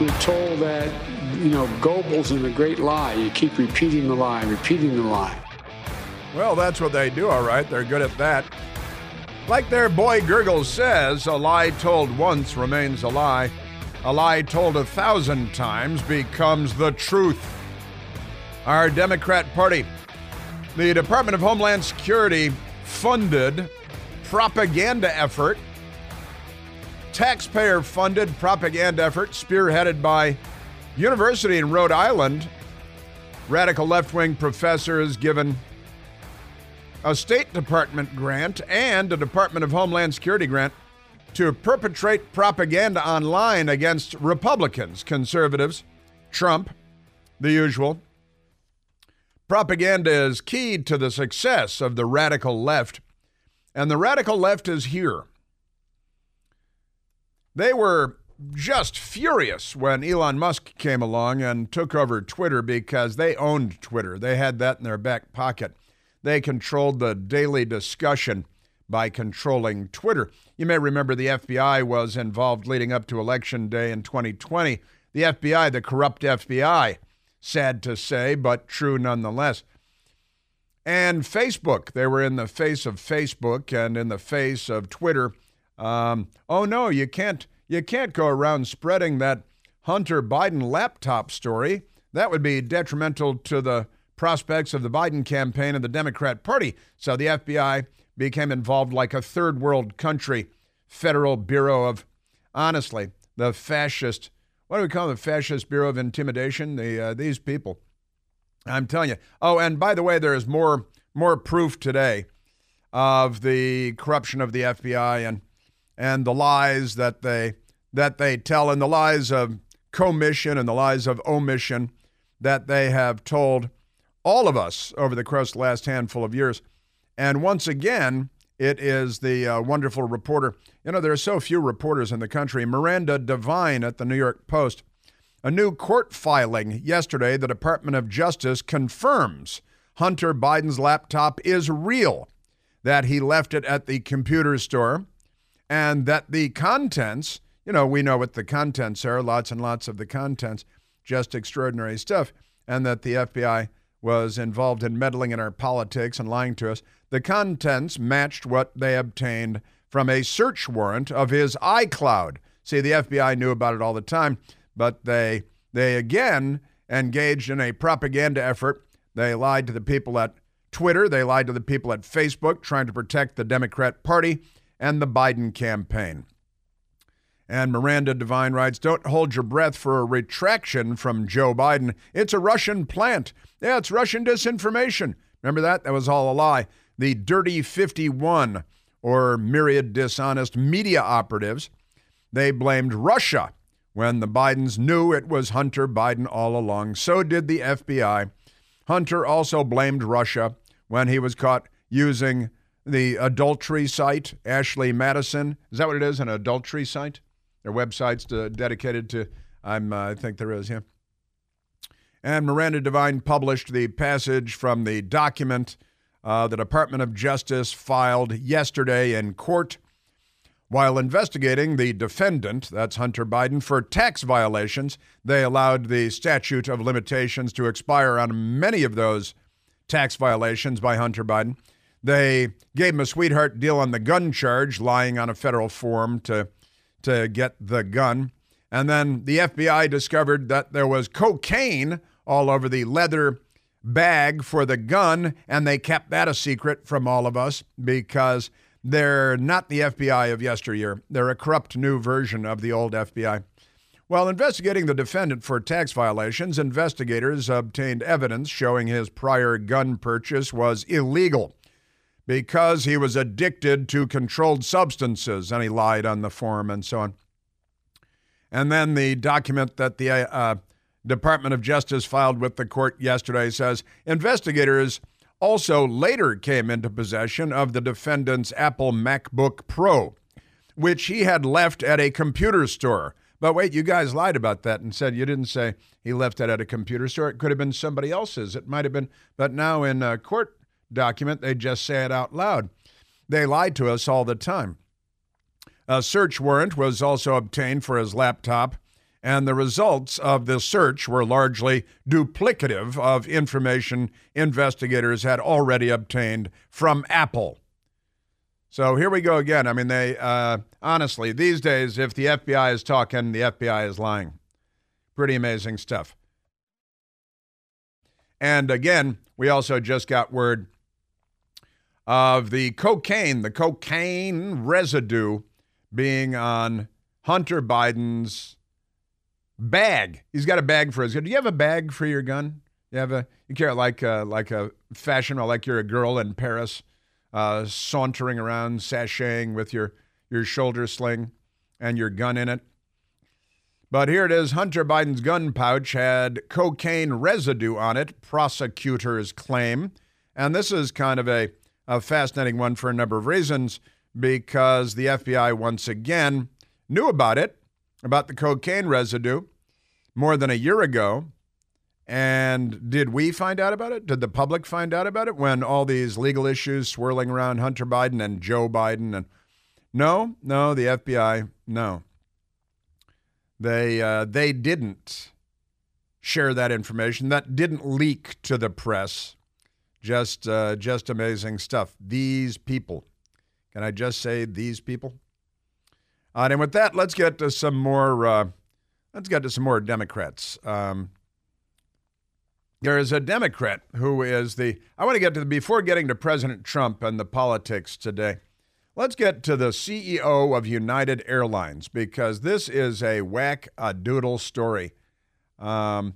we're told that, you know, Goebbels and the great lie. You keep repeating the lie, repeating the lie. Well, that's what they do, all right. They're good at that. Like their boy Goebbels says, a lie told once remains a lie. A lie told a thousand times becomes the truth. Our Democrat Party, the Department of Homeland Security funded propaganda effort, taxpayer funded propaganda effort spearheaded by University in Rhode Island. Radical left wing professors given a State Department grant and a Department of Homeland Security grant to perpetrate propaganda online against Republicans, conservatives, Trump, the usual. Propaganda is key to the success of the radical left, and the radical left is here. They were just furious when Elon Musk came along and took over Twitter because they owned Twitter. They had that in their back pocket. They controlled the daily discussion by controlling Twitter. You may remember the FBI was involved leading up to Election Day in 2020. The FBI, the corrupt FBI, sad to say, but true nonetheless. And Facebook, they were in the face of Facebook and in the face of Twitter. Um, oh no, you can't you can't go around spreading that Hunter Biden laptop story. That would be detrimental to the prospects of the Biden campaign and the Democrat Party. So the FBI became involved like a third world country federal bureau of, honestly, the fascist, what do we call the fascist bureau of intimidation? The, uh, these people. I'm telling you. Oh, and by the way, there is more more proof today of the corruption of the FBI and and the lies that they that they tell and the lies of commission and the lies of omission that they have told all of us over the course of the last handful of years. And once again, it is the uh, wonderful reporter. You know, there are so few reporters in the country. Miranda Devine at the New York Post. A new court filing yesterday, the Department of Justice confirms Hunter Biden's laptop is real, that he left it at the computer store, and that the contents, you know, we know what the contents are, lots and lots of the contents, just extraordinary stuff, and that the FBI was involved in meddling in our politics and lying to us. The contents matched what they obtained from a search warrant of his iCloud. See, the FBI knew about it all the time, but they they again engaged in a propaganda effort. They lied to the people at Twitter, they lied to the people at Facebook trying to protect the Democrat Party and the Biden campaign. And Miranda Devine writes, Don't hold your breath for a retraction from Joe Biden. It's a Russian plant. Yeah, it's Russian disinformation. Remember that? That was all a lie. The Dirty 51, or myriad dishonest media operatives, they blamed Russia when the Bidens knew it was Hunter Biden all along. So did the FBI. Hunter also blamed Russia when he was caught using the adultery site, Ashley Madison. Is that what it is, an adultery site? Their website's dedicated to, I'm, uh, I think there is, yeah. And Miranda Devine published the passage from the document uh, the Department of Justice filed yesterday in court while investigating the defendant, that's Hunter Biden, for tax violations. They allowed the statute of limitations to expire on many of those tax violations by Hunter Biden. They gave him a sweetheart deal on the gun charge, lying on a federal form to to get the gun. And then the FBI discovered that there was cocaine all over the leather bag for the gun, and they kept that a secret from all of us because they're not the FBI of yesteryear. They're a corrupt new version of the old FBI. While investigating the defendant for tax violations, investigators obtained evidence showing his prior gun purchase was illegal because he was addicted to controlled substances and he lied on the form and so on. And then the document that the uh, Department of Justice filed with the court yesterday says investigators also later came into possession of the defendant's Apple MacBook Pro, which he had left at a computer store. But wait, you guys lied about that and said you didn't say he left it at a computer store. It could have been somebody else's. It might have been, but now in uh, court document, they just say it out loud. They lied to us all the time. A search warrant was also obtained for his laptop, And the results of this search were largely duplicative of information investigators had already obtained from Apple. So here we go again. I mean, they uh, honestly, these days, if the FBI is talking, the FBI is lying. Pretty amazing stuff. And again, we also just got word of the cocaine, the cocaine residue being on Hunter Biden's bag. He's got a bag for his gun. Do you have a bag for your gun? You have a you care like a, like a fashion or like you're a girl in Paris, uh, sauntering around, sashaying with your your shoulder sling and your gun in it. But here it is Hunter Biden's gun pouch had cocaine residue on it, prosecutors claim. And this is kind of a, a fascinating one for a number of reasons because the FBI once again knew about it, about the cocaine residue, more than a year ago. And did we find out about it? Did the public find out about it when all these legal issues swirling around Hunter Biden and Joe Biden? And no, no, the FBI, no. They uh, they didn't share that information. That didn't leak to the press. Just uh, just amazing stuff. These people. Can I just say these people? Uh, and with that, let's get to some more. Uh, let's get to some more Democrats. Um, there is a Democrat who is the. I want to get to the, before getting to President Trump and the politics today. Let's get to the CEO of United Airlines because this is a whack a doodle story. Um,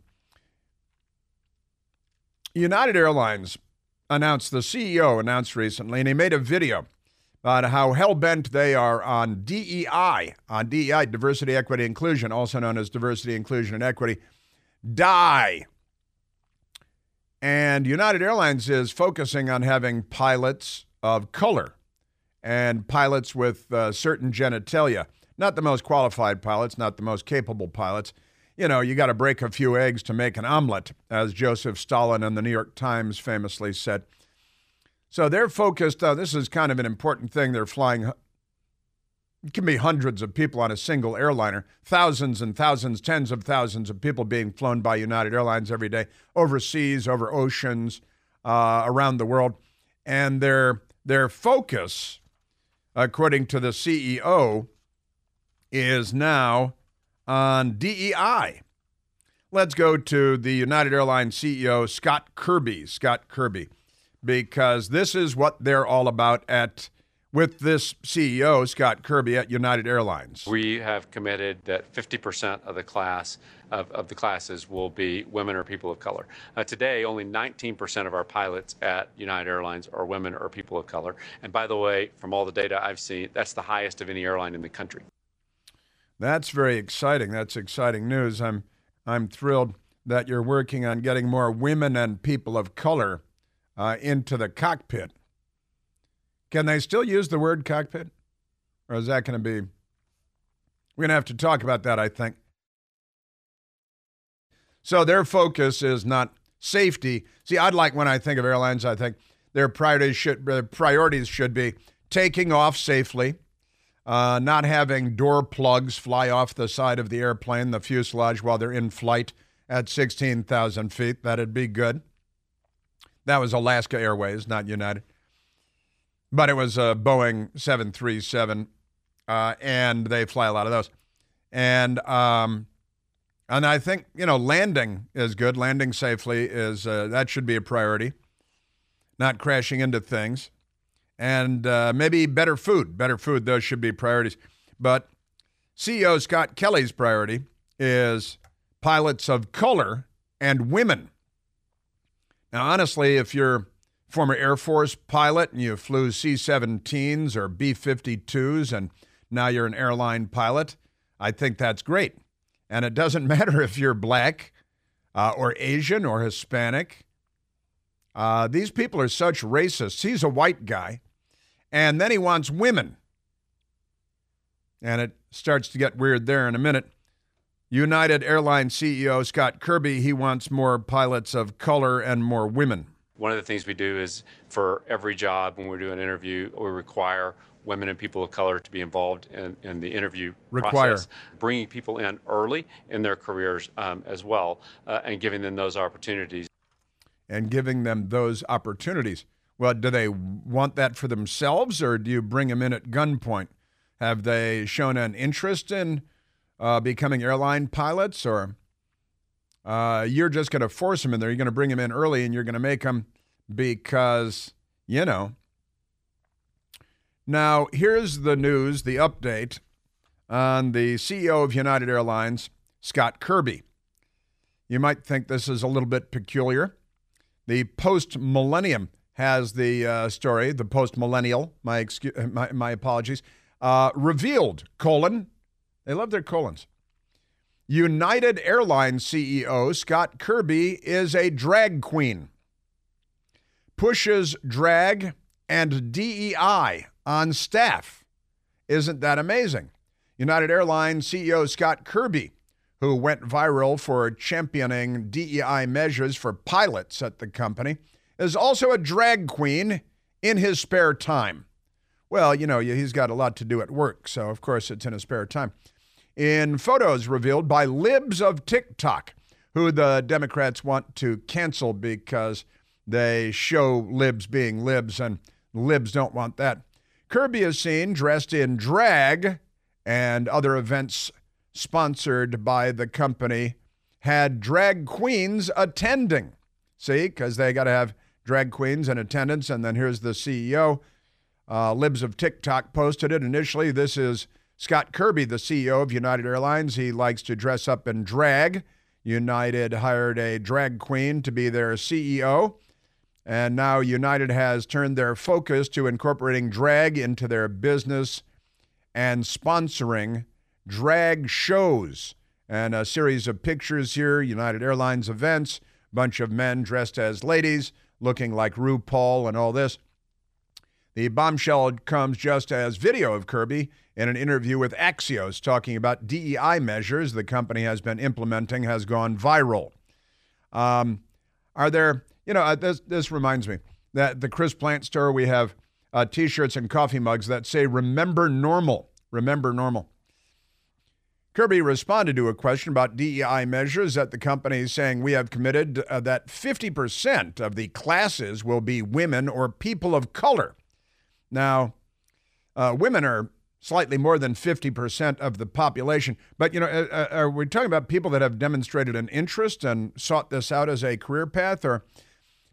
United Airlines announced, the CEO announced recently, and he made a video about how hell bent they are on DEI, on DEI, diversity, equity, inclusion, also known as diversity, inclusion, and equity. Die. And United Airlines is focusing on having pilots of color and pilots with uh, certain genitalia. Not the most qualified pilots, not the most capable pilots. You know, you got to break a few eggs to make an omelet, as Joseph Stalin in the New York Times famously said. So they're focused. Uh, this is kind of an important thing. They're flying. It can be hundreds of people on a single airliner, thousands and thousands, tens of thousands of people being flown by United Airlines every day, overseas, over oceans, uh, around the world, and their their focus according to the CEO, is now on DEI. Let's go to the United Airlines CEO, Scott Kirby. Scott Kirby, because this is what they're all about at with this CEO, Scott Kirby at United Airlines. We have committed that 50% of the class of, of the classes will be women or people of color. Uh, today, only 19% of our pilots at United Airlines are women or people of color. And by the way, from all the data I've seen, that's the highest of any airline in the country. That's very exciting. That's exciting news. I'm I'm thrilled that you're working on getting more women and people of color uh, into the cockpit. Can they still use the word cockpit? Or is that going to be. We're going to have to talk about that, I think. So their focus is not safety. See, I'd like when I think of airlines, I think their priorities should, their priorities should be taking off safely, uh, not having door plugs fly off the side of the airplane, the fuselage, while they're in flight at 16,000 feet. That'd be good. That was Alaska Airways, not United but it was a Boeing 737, uh, and they fly a lot of those. And um, and I think you know landing is good. Landing safely is uh, that should be a priority. Not crashing into things, and uh, maybe better food. Better food. Those should be priorities. But CEO Scott Kelly's priority is pilots of color and women. Now, honestly, if you're former Air Force pilot and you flew C 17s or B 52s, and now you're an airline pilot, I think that's great. And it doesn't matter if you're black uh, or Asian or Hispanic. Uh, these people are such racists. He's a white guy, and then he wants women. And it starts to get weird there in a minute. United Airlines CEO Scott Kirby, he wants more pilots of color and more women. One of the things we do is for every job when we do an interview, we require women and people of color to be involved in, in the interview Require. process, bringing people in early in their careers um, as well, uh, and giving them those opportunities. And giving them those opportunities. Well, do they want that for themselves, or do you bring them in at gunpoint? Have they shown an interest in uh, becoming airline pilots, or uh, you're just going to force them in there? You're going to bring them in early, and you're going to make them because you know. Now, here's the news, the update on the CEO of United Airlines, Scott Kirby. You might think this is a little bit peculiar. The post millennium has the uh, story, the post millennial, my, excuse, my, my apologies, uh, revealed, colon, they love their colons. United Airlines CEO Scott Kirby is a drag queen, pushes drag and DEI on staff. Isn't that amazing? United Airlines CEO Scott Kirby, who went viral for championing DEI measures for pilots at the company, is also a drag queen in his spare time. Well, you know, he's got a lot to do at work, so of course it's in his spare time. In photos revealed by libs of TikTok, who the Democrats want to cancel because they show libs being libs and libs don't want that. Kirby is seen dressed in drag and other events sponsored by the company had drag queens attending. See, because they got to have drag queens in attendance. And then here's the CEO. Uh, Libs of TikTok posted it initially. This is Scott Kirby, the CEO of United Airlines. He likes to dress up in drag. United hired a drag queen to be their CEO. And now United has turned their focus to incorporating drag into their business and sponsoring drag shows. And a series of pictures here United Airlines events, bunch of men dressed as ladies, looking like RuPaul and all this. The bombshell comes just as video of Kirby in an interview with Axios talking about DEI measures the company has been implementing has gone viral. Um, are there, you know, uh, this, this reminds me that the Chris Plante store, we have uh, t shirts and coffee mugs that say, Remember normal. Remember normal. Kirby responded to a question about DEI measures at the company, saying, We have committed uh, that 50% of the classes will be women or people of color. Now, uh, women are slightly more than 50% of the population. But, you know, uh, uh, are we talking about people that have demonstrated an interest and sought this out as a career path? Or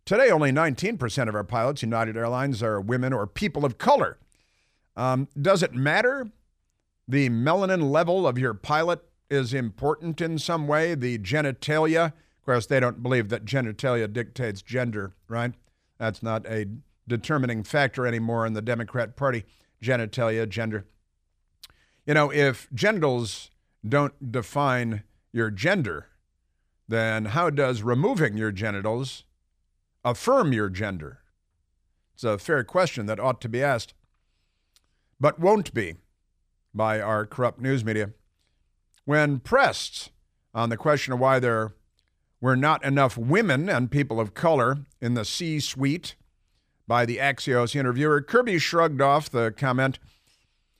today, only 19% of our pilots, United Airlines, are women or people of color. Um, does it matter? The melanin level of your pilot is important in some way. The genitalia, of course, they don't believe that genitalia dictates gender, right? That's not a determining factor anymore in the Democrat Party. Genitalia, gender. You know, if genitals don't define your gender, then how does removing your genitals affirm your gender? It's a fair question that ought to be asked, but won't be by our corrupt news media. When pressed on the question of why there were not enough women and people of color in the C suite by the Axios interviewer, Kirby shrugged off the comment.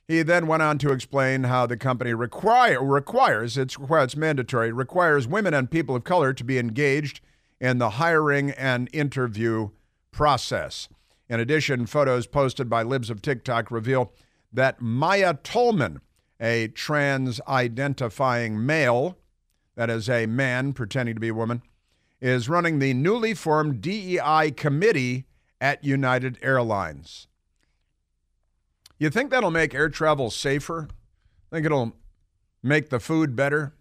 He then went on to explain how the company require, requires, it's, it's mandatory, requires women and people of color to be engaged in the hiring and interview process. In addition, photos posted by Libs of TikTok reveal that Maya Tolman, a trans identifying male, that is a man pretending to be a woman, is running the newly formed DEI committee at United Airlines. You think that'll make air travel safer? Think it'll make the food better?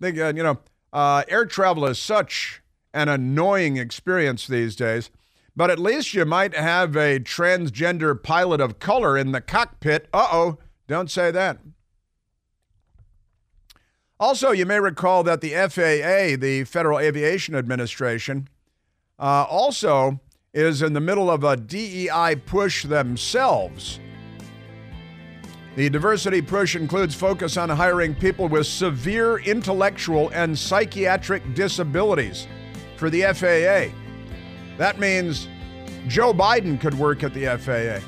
Think, uh, you know, uh, air travel is such an annoying experience these days, but at least you might have a transgender pilot of color in the cockpit. Uh oh, don't say that. Also, you may recall that the FAA, the Federal Aviation Administration, uh, also is in the middle of a DEI push themselves. The diversity push includes focus on hiring people with severe intellectual and psychiatric disabilities for the FAA. That means Joe Biden could work at the FAA.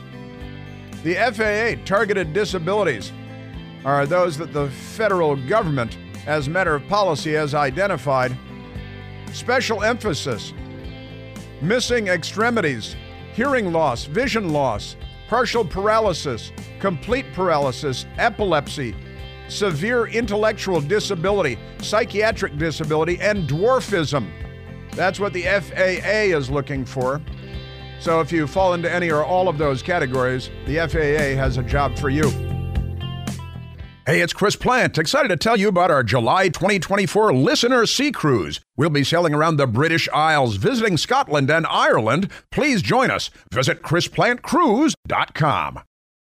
The FAA targeted disabilities are those that the federal government, as matter of policy, has identified. Special emphasis missing extremities, hearing loss, vision loss, partial paralysis, complete paralysis, epilepsy, severe intellectual disability, psychiatric disability, and dwarfism. That's what the FAA is looking for. So if you fall into any or all of those categories, the FAA has a job for you. Hey, it's Chris Plante. Excited to tell you about our July 2024 Listener Sea Cruise. We'll be sailing around the British Isles, visiting Scotland and Ireland. Please join us. Visit ChrisPlanteCruise.com.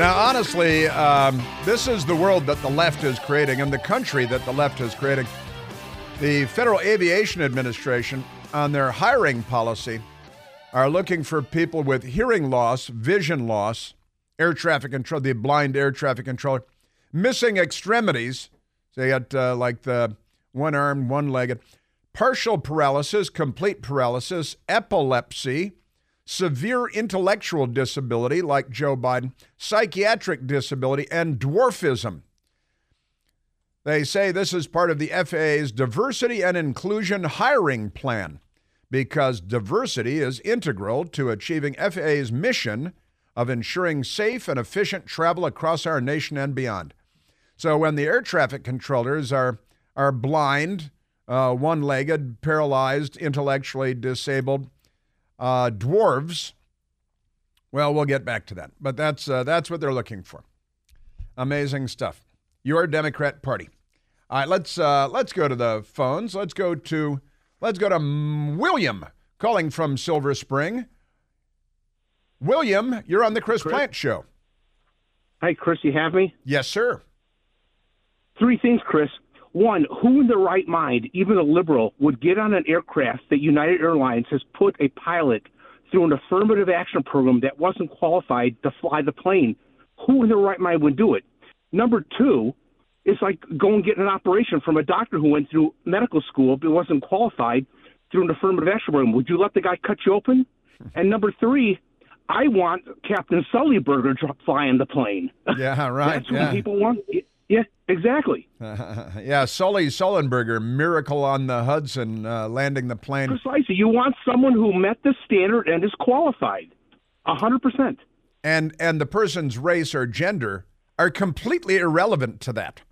Now, honestly, um, this is the world that the left is creating and the country that the left is creating. The Federal Aviation Administration, on their hiring policy, are looking for people with hearing loss, vision loss, air traffic control, the blind air traffic controller, missing extremities. So you got uh, like the one arm, one legged, partial paralysis, complete paralysis, epilepsy, severe intellectual disability like Joe Biden, psychiatric disability, and dwarfism. They say this is part of the FAA's diversity and inclusion hiring plan because diversity is integral to achieving FAA's mission of ensuring safe and efficient travel across our nation and beyond. So when the air traffic controllers are are blind, uh, one-legged, paralyzed, intellectually disabled, uh, dwarves, well, we'll get back to that. But that's uh, that's what they're looking for. Amazing stuff. Your Democrat Party. All right, let's uh, let's go to the phones. Let's go to let's go to William calling from Silver Spring. William, you're on the Chris, Chris? Plante Show. Hi, Chris, you have me? Yes, sir. Three things, Chris. One, who in their right mind, even a liberal, would get on an aircraft that United Airlines has put a pilot through an affirmative action program that wasn't qualified to fly the plane? Who in their right mind would do it? Number two, it's like going and getting an operation from a doctor who went through medical school but wasn't qualified through an affirmative action program. Would you let the guy cut you open? And number three, I want Captain Sullyberger dr- flying the plane. Yeah, right. That's what people want. Yeah, exactly. yeah, Sully Sullenberger, miracle on the Hudson, uh, landing the plane. Precisely. You want someone who met the standard and is qualified. A hundred percent. and and the person's race or gender are completely irrelevant to that.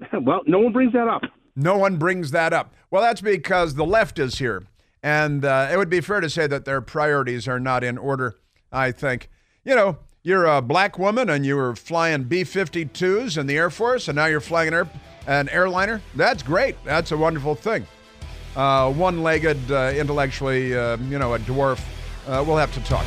Well, no one brings that up. No one brings that up. Well, that's because the left is here, and uh, it would be fair to say that their priorities are not in order. I think you know you're a black woman and you were flying B-52s in the Air Force, and now you're flying an an airliner. That's great. That's a wonderful thing. Uh, one-legged, uh, intellectually, uh, you know, a dwarf. Uh, we'll have to talk.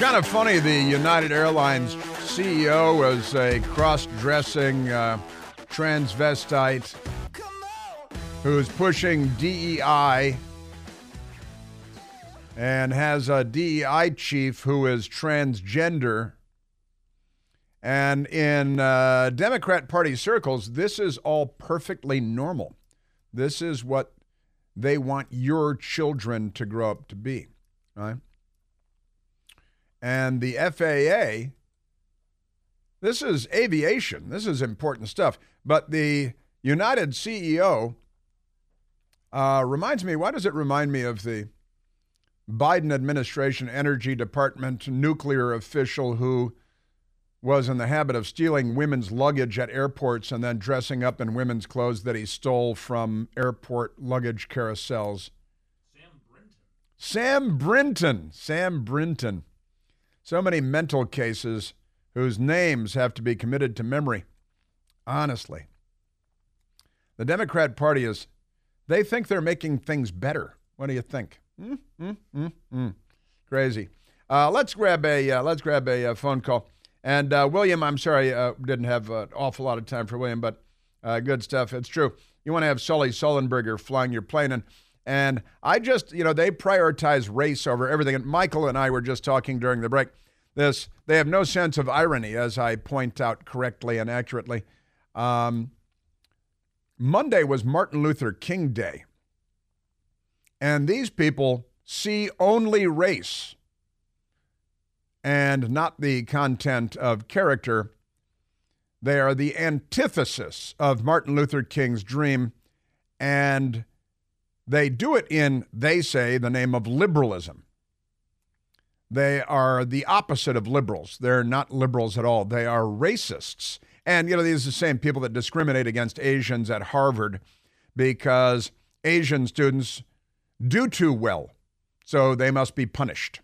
Kind of funny. The United Airlines CEO was a cross-dressing uh, transvestite who's pushing DEI and has a DEI chief who is transgender. And in uh, Democrat Party circles, this is all perfectly normal. This is what they want your children to grow up to be, right? And the FAA, this is aviation, this is important stuff. But the United CEO Uh, reminds me, why does it remind me of the Biden administration Energy Department nuclear official who was in the habit of stealing women's luggage at airports and then dressing up in women's clothes that he stole from airport luggage carousels? Sam Brinton. Sam Brinton. Sam Brinton. So many mental cases whose names have to be committed to memory. Honestly. The Democrat Party is, they think they're making things better. What do you think? Mm, mm, mm, mm. Crazy. Uh, let's grab a uh, let's grab a, uh, phone call. And uh, William, I'm sorry, uh, didn't have an awful lot of time for William, but uh, good stuff. It's true. You want to have Sully Sullenberger flying your plane, and and I just you know they prioritize race over everything. And Michael and I were just talking during the break. This they have no sense of irony, as I point out correctly and accurately. Um, Monday was Martin Luther King Day. And these people see only race and not the content of character. They are the antithesis of Martin Luther King's dream, and they do it in, they say, the name of liberalism. They are the opposite of liberals. They're not liberals at all. They are racists. And, you know, these are the same people that discriminate against Asians at Harvard because Asian students do too well. So they must be punished.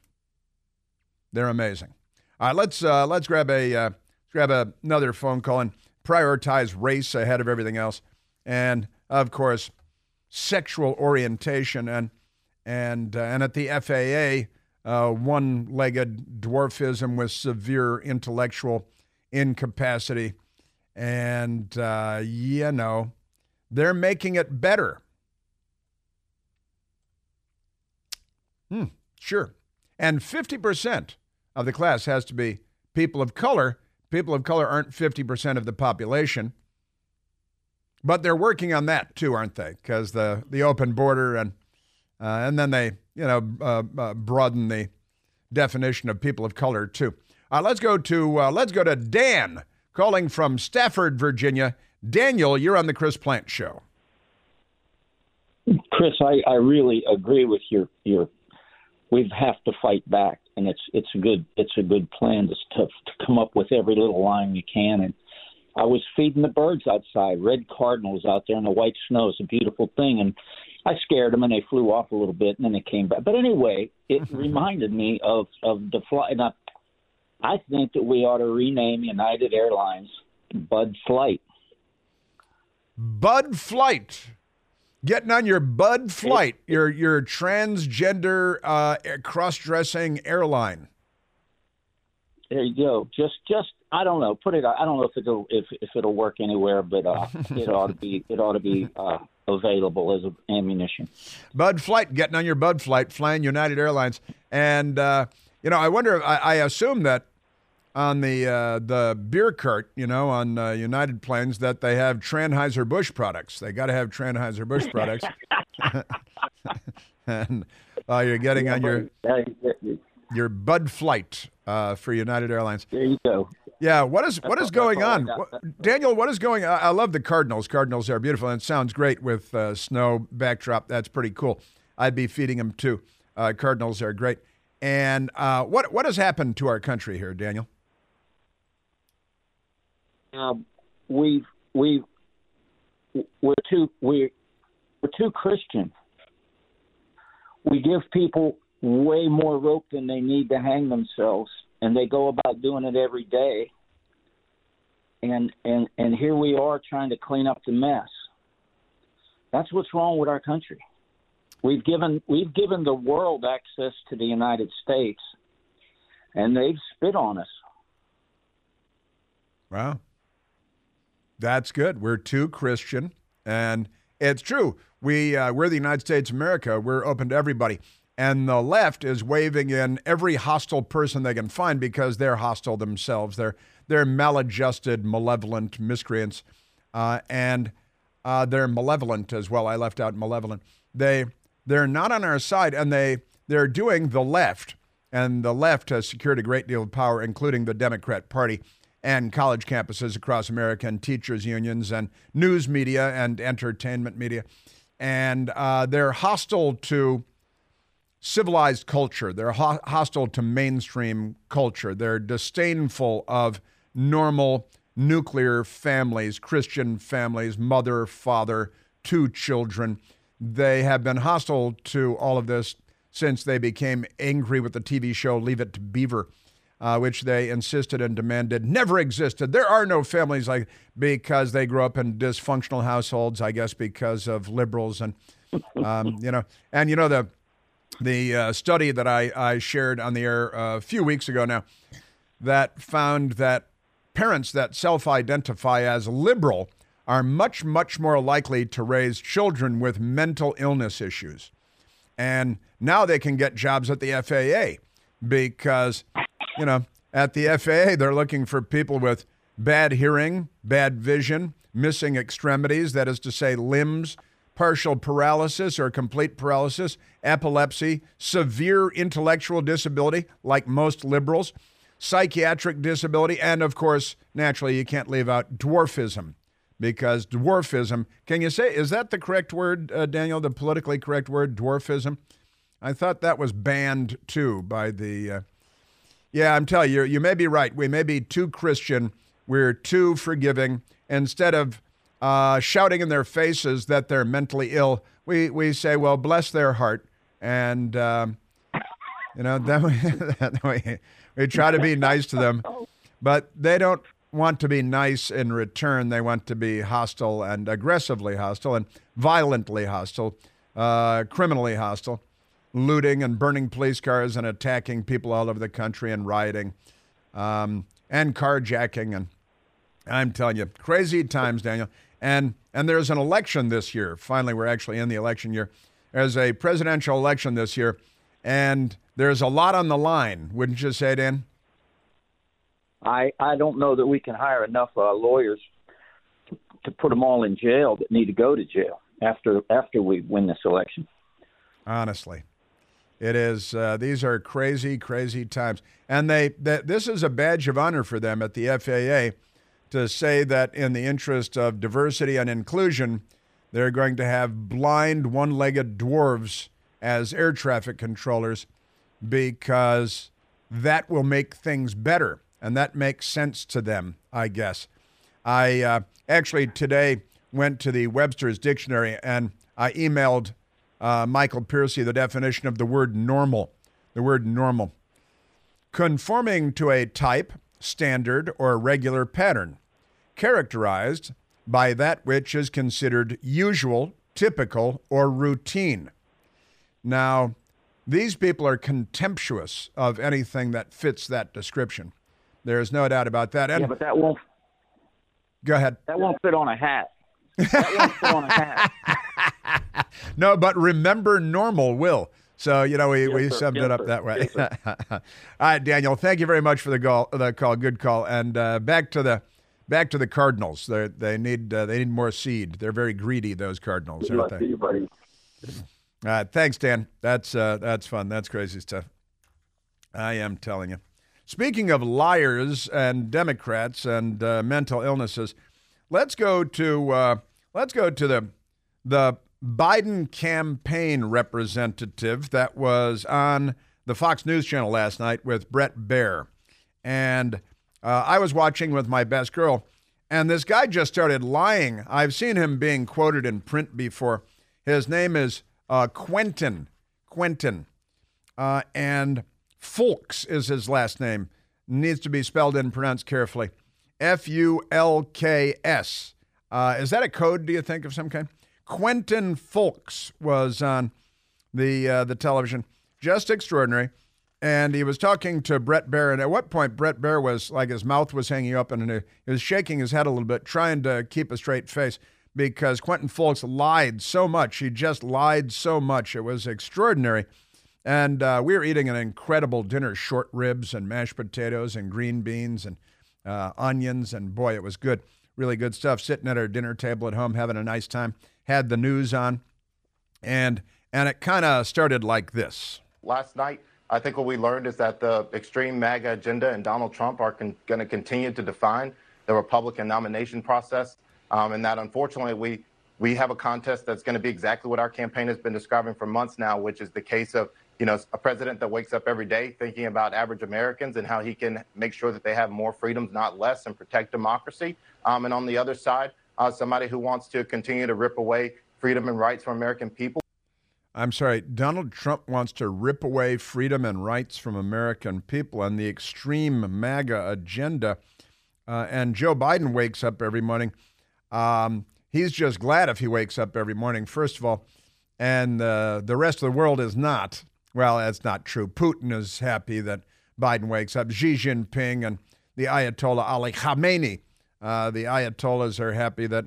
They're amazing. All right, let's, uh, let's grab, a, uh, grab another phone call and prioritize race ahead of everything else. And, of course, sexual orientation. And, and, uh, and at the FAA, uh, one legged dwarfism with severe intellectual incapacity and, uh, you know, they're making it better. Hmm, sure. And 50% of the class has to be people of color. People of color aren't 50% of the population. But they're working on that too, aren't they? Because the, the open border and uh, and then they you know uh, uh, broaden the definition of people of color too. Uh, let's go to uh, let's go to Dan calling from Stafford, Virginia. Daniel, you're on the Chris Plante Show. Chris, I, I really agree with your your. We have to fight back, and it's it's a good it's a good plan to, to to come up with every little line you can. And I was feeding the birds outside, red cardinals out there in the white snow. It's a beautiful thing, and I scared them, and they flew off a little bit, and then they came back. But anyway, it reminded me of of the flight. And I, I think that we ought to rename United Airlines Bud Flight. Bud Flight. Getting on your Bud Flight, your your transgender uh, cross dressing airline. There you go. Just just I don't know. Put it. I don't know if it'll if if it'll work anywhere, but uh, it ought to be it ought to be uh, available as ammunition. Bud Flight, getting on your Bud Flight, flying United Airlines, and uh, you know I wonder. I, I assume that on the uh, the beer cart, you know, on uh, United planes, that they have Tranheiser Busch products. They got to have Tranheiser Busch products. and uh, you're getting on your your Bud Flight uh, for United Airlines. There you go. Yeah, what is what is going on, Daniel? What is going? on? I love the Cardinals. Cardinals are beautiful, and it sounds great with uh, snow backdrop. That's pretty cool. I'd be feeding them too. Uh, Cardinals are great. And uh, what what has happened to our country here, Daniel? Um, we we we're too we we're too Christian. We give people way more rope than they need to hang themselves, and they go about doing it every day. And and and here we are trying to clean up the mess. That's what's wrong with our country. We've given we've given the world access to the United States, and they've spit on us. Wow. That's good. We're too Christian, and it's true. We uh, we're the United States of America. We're open to everybody, and the left is waving in every hostile person they can find because they're hostile themselves. They're they're maladjusted, malevolent miscreants, uh, and uh, they're malevolent as well. I left out malevolent. They they're not on our side, and they they're doing the left, and the left has secured a great deal of power, including the Democrat Party and college campuses across America and teachers' unions and news media and entertainment media. and uh, they're hostile to civilized culture. They're ho- hostile to mainstream culture. They're disdainful of normal nuclear families, Christian families, mother, father, two children. They have been hostile to all of this since they became angry with the TV show Leave It to Beaver, uh, which they insisted and demanded never existed. There are no families like because they grew up in dysfunctional households, I guess, because of liberals and um, you know, and you know the the uh, study that I, I shared on the air a few weeks ago now that found that parents that self identify as liberal are much, much more likely to raise children with mental illness issues. And now they can get jobs at the FAA because, you know, at the FAA, they're looking for people with bad hearing, bad vision, missing extremities, that is to say, limbs, partial paralysis or complete paralysis, epilepsy, severe intellectual disability, like most liberals, psychiatric disability, and of course, naturally, you can't leave out dwarfism because dwarfism, can you say, is that the correct word, uh, Daniel, the politically correct word, dwarfism? I thought that was banned too by the. Uh, yeah, I'm telling you, you may be right. We may be too Christian. We're too forgiving. Instead of uh, shouting in their faces that they're mentally ill, we, we say, well, bless their heart. And, um, you know, then we, we, we try to be nice to them. But they don't want to be nice in return. They want to be hostile and aggressively hostile and violently hostile, uh, criminally hostile, looting and burning police cars and attacking people all over the country and rioting um, and carjacking. And I'm telling you, crazy times, Daniel. And and there's an election this year. Finally, we're actually in the election year. There's a presidential election this year, and there's a lot on the line. Wouldn't you say, Dan? I I don't know that we can hire enough uh, lawyers to, to put them all in jail that need to go to jail after after we win this election. Honestly, it is. Uh, these are crazy, crazy times, and they, they this is a badge of honor for them at the FAA to say that in the interest of diversity and inclusion, they're going to have blind, one-legged dwarves as air traffic controllers because that will make things better and that makes sense to them, I guess. I uh, actually today went to the Webster's Dictionary and I emailed uh, Michael Piercy the definition of the word normal. The word normal. Conforming to a type, standard, or regular pattern, characterized by that which is considered usual, typical, or routine. Now, these people are contemptuous of anything that fits that description. There's no doubt about that. And yeah, but that won't. Go ahead. That won't fit on a hat. That won't fit on a hat. no, but remember, normal will. So you know we, yes, we summed yes, it up sir. that way. Yes, All right, Daniel. Thank you very much for the call. The call, good call. And uh, back to the back to the Cardinals. They they need uh, they need more seed. They're very greedy. Those Cardinals, good aren't they? You, buddy. All right, thanks, Dan. That's uh, that's fun. That's crazy stuff. I am telling you. Speaking of liars and Democrats and uh, mental illnesses, let's go to uh, let's go to the the Biden campaign representative that was on the Fox News channel last night with Bret Baier, and uh, I was watching with my best girl, and this guy just started lying. I've seen him being quoted in print before. His name is uh, Quentin Quentin, uh, and Fulks is his last name. Needs to be spelled and pronounced carefully. F U L K S. Uh, is that a code, do you think, of some kind? Quentin Fulks was on the, uh, the television. Just extraordinary. And he was talking to Bret Baier. And at what point, Bret Baier was like his mouth was hanging up and he was shaking his head a little bit, trying to keep a straight face because Quentin Fulks lied so much. He just lied so much. It was extraordinary. And uh, we were eating an incredible dinner short ribs and mashed potatoes and green beans and uh, onions. And boy, it was good. Really good stuff. Sitting at our dinner table at home, having a nice time. Had the news on. And, and it kind of started like this. Last night, I think what we learned is that the extreme MAGA agenda and Donald Trump are con- going to continue to define the Republican nomination process. Um, and that unfortunately, we we have a contest that's going to be exactly what our campaign has been describing for months now, which is the case of you know a president that wakes up every day thinking about average Americans and how he can make sure that they have more freedoms, not less, and protect democracy. Um, and on the other side, uh, somebody who wants to continue to rip away freedom and rights from American people. I'm sorry, Donald Trump wants to rip away freedom and rights from American people and the extreme MAGA agenda. Uh, and Joe Biden wakes up every morning. Um, he's just glad if he wakes up every morning, first of all, and uh, the rest of the world is not. Well, that's not true. Putin is happy that Biden wakes up. Xi Jinping and the Ayatollah Ali Khamenei, uh, the Ayatollahs are happy that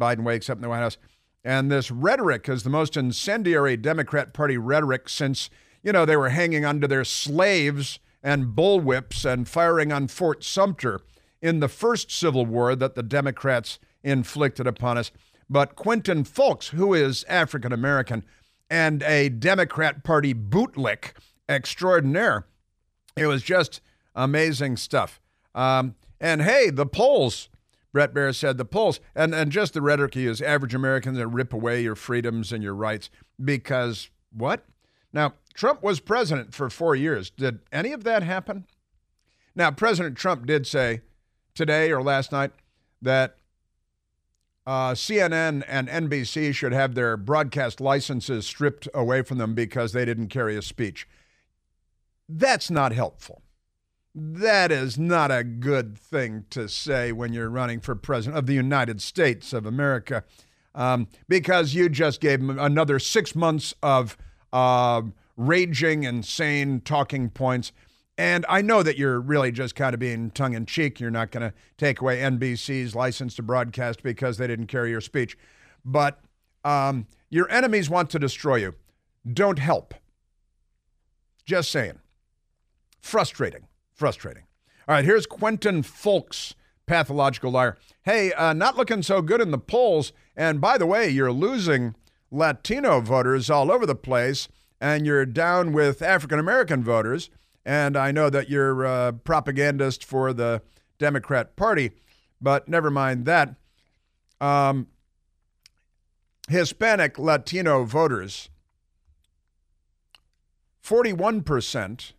Biden wakes up in the White House. And this rhetoric is the most incendiary Democrat Party rhetoric since, you know, they were hanging onto their slaves and bullwhips and firing on Fort Sumter in the first Civil War that the Democrats inflicted upon us. But Quentin Fulks, who is African American and a Democrat Party bootlick extraordinaire, it was just amazing stuff. Um, and hey, the polls Bret Baier said the polls, and, and just the rhetoric he used, average Americans that rip away your freedoms and your rights because what? Now, Trump was president for four years. Did any of that happen? Now, President Trump did say today or last night that uh, CNN and NBC should have their broadcast licenses stripped away from them because they didn't carry a speech. That's not helpful. That is not a good thing to say when you're running for president of the United States of America, um, because you just gave him another six months of uh, raging, insane talking points. And I know that you're really just kind of being tongue in cheek. You're not going to take away NBC's license to broadcast because they didn't carry your speech. But um, your enemies want to destroy you. Don't help. Just saying. Frustrating. Frustrating. All right, here's Quentin Fulks, pathological liar. Hey, uh, not looking so good in the polls. And by the way, you're losing Latino voters all over the place, and you're down with African American voters. And I know that you're a propagandist for the Democrat Party, but never mind that. Um, Hispanic Latino voters, 41%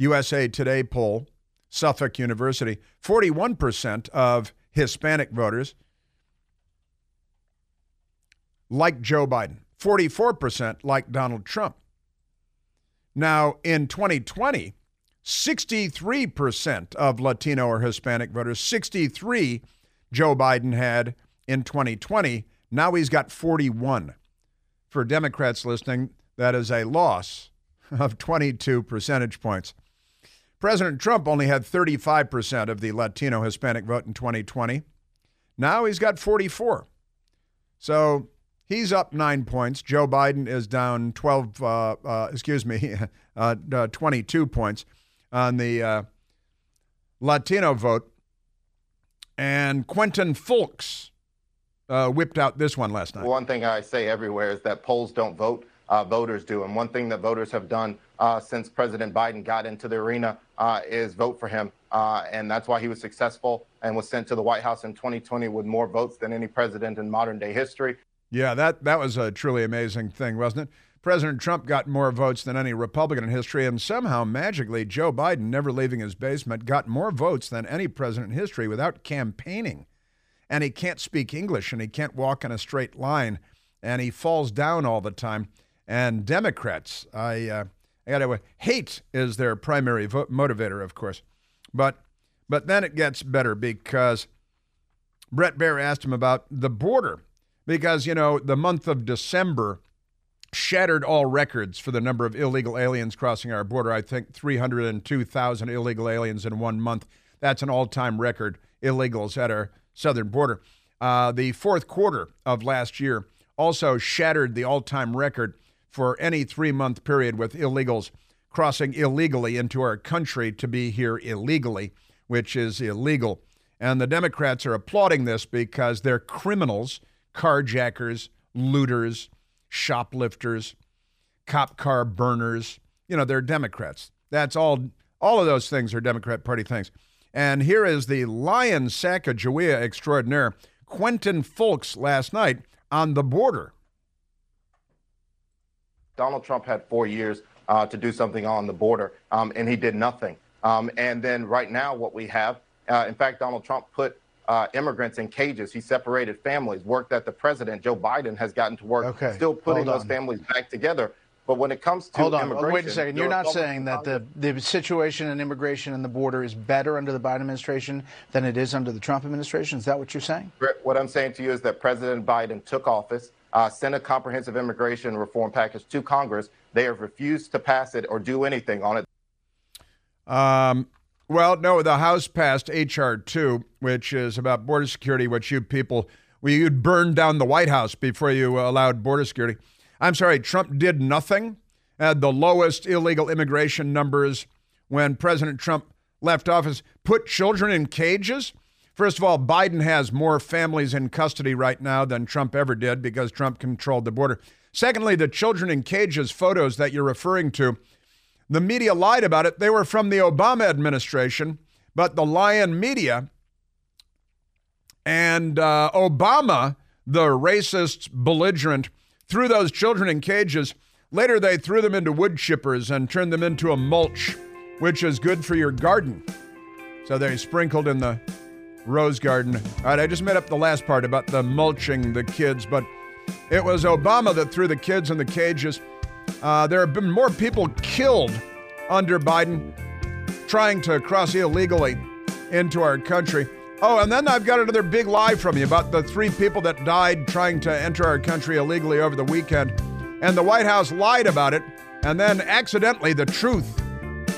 USA Today poll, Suffolk University, 41% of Hispanic voters like Joe Biden, 44% like Donald Trump. Now, in 2020, 63% of Latino or Hispanic voters, 63 Joe Biden had in 2020. Now he's got 41. For Democrats listening, that is a loss of 22 percentage points. President Trump only had 35% of the Latino Hispanic vote in 2020. Now he's got 44. So he's up nine points. Joe Biden is down 12, uh, uh, excuse me, uh, uh 22 points on the uh, Latino vote. And Quentin Fulks uh, whipped out this one last night. One thing I say everywhere is that polls don't vote, voters do. And one thing that voters have done since President Biden got into the arena uh, is vote for him. Uh, and that's why he was successful and was sent to the White House in 2020 with more votes than any president in modern day history. Yeah, that, that was a truly amazing thing, wasn't it? President Trump got more votes than any Republican in history, and somehow, magically, Joe Biden, never leaving his basement, got more votes than any president in history without campaigning. And he can't speak English, and he can't walk in a straight line, and he falls down all the time. And Democrats, I, uh, Anyway, hate is their primary vo- motivator, of course. But but then it gets better because Bret Baier asked him about the border because you know the month of December shattered all records for the number of illegal aliens crossing our border. I think 302,000 illegal aliens in one month. That's an all-time record illegals at our southern border. Uh, the fourth quarter of last year also shattered the all-time record for any three month period with illegals crossing illegally into our country to be here illegally, which is illegal. And the Democrats are applauding this because they're criminals, carjackers, looters, shoplifters, cop car burners. You know, they're Democrats. That's all, all of those things are Democrat Party things. And here is the lion Sacagawea extraordinaire, Quentin Fulks, last night on the border. Donald Trump had four years uh, to do something on the border, um, and he did nothing. Um, and then right now, what we have, uh, in fact, Donald Trump put uh, immigrants in cages. He separated families, work that the president, Joe Biden, has gotten to work, okay. still putting those families back together. But when it comes to Hold on, immigration, wait a second. You're not saying that the, the situation in immigration and the border is better under the Biden administration than it is under the Trump administration? Is that what you're saying? What I'm saying to you is that President Biden took office, uh, sent a comprehensive immigration reform package to Congress. They have refused to pass it or do anything on it. Um, well, no, the House passed H.R. 2, which is about border security, which you people, well, you'd burn down the White House before you allowed border security. I'm sorry, Trump did nothing, had the lowest illegal immigration numbers when President Trump left office, put children in cages. First of all, Biden has more families in custody right now than Trump ever did because Trump controlled the border. Secondly, the children in cages photos that you're referring to, the media lied about it. They were from the Obama administration, but the Lion media and uh, Obama, the racist belligerent, threw those children in cages. Later, they threw them into wood chippers and turned them into a mulch, which is good for your garden. So they sprinkled in the rose garden. All right, I just made up the last part about the mulching the kids, but it was Obama that threw the kids in the cages. Uh, there have been more people killed under Biden trying to cross illegally into our country. Oh, and then I've got another big lie from you about the three people that died trying to enter our country illegally over the weekend. And the White House lied about it, and then accidentally the truth,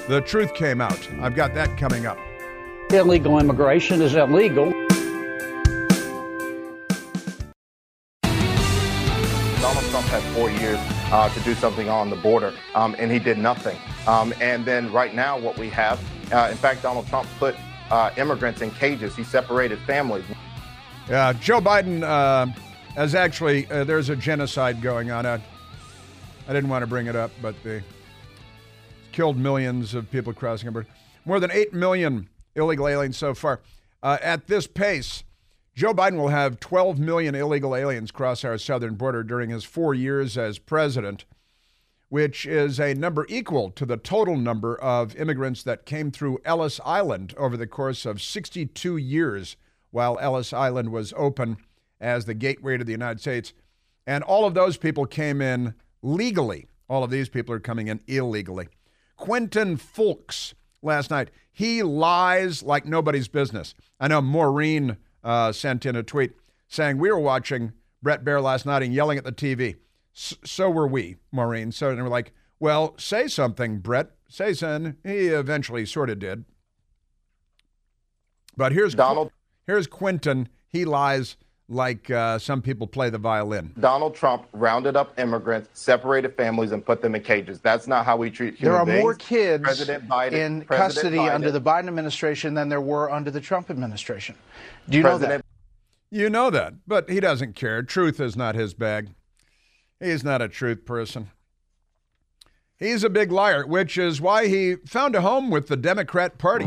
the truth came out. I've got that coming up. Illegal immigration is illegal. Donald Trump had four years uh, to do something on the border, um, and he did nothing. Um, and then right now, what we have, uh, in fact, Donald Trump put uh, immigrants in cages. He separated families. Yeah, Joe Biden uh, has actually, uh, there's a genocide going on. I, I didn't want to bring it up, but they killed millions of people crossing the border. More than 8 million illegal aliens so far. Uh, at this pace, Joe Biden will have 12 million illegal aliens cross our southern border during his four years as president, which is a number equal to the total number of immigrants that came through Ellis Island over the course of 62 years while Ellis Island was open as the gateway to the United States. And all of those people came in legally. All of these people are coming in illegally. Quentin Fulks last night, he lies like nobody's business. I know Maureen uh, sent in a tweet saying, We were watching Bret Baier last night and yelling at the TV. S- so were we, Maureen. So and we're like, Well, say something, Brett. Say something. He eventually sort of did. But here's Donald. Here's Quentin. He lies like uh, some people play the violin. Donald Trump rounded up immigrants, separated families, and put them in cages. That's not how we treat human There are beings. more kids President Biden, in President custody Biden, under the Biden administration than there were under the Trump administration. Do you know that? You know that, but he doesn't care. Truth is not his bag. He's not a truth person. He's a big liar, which is why he found a home with the Democrat Party.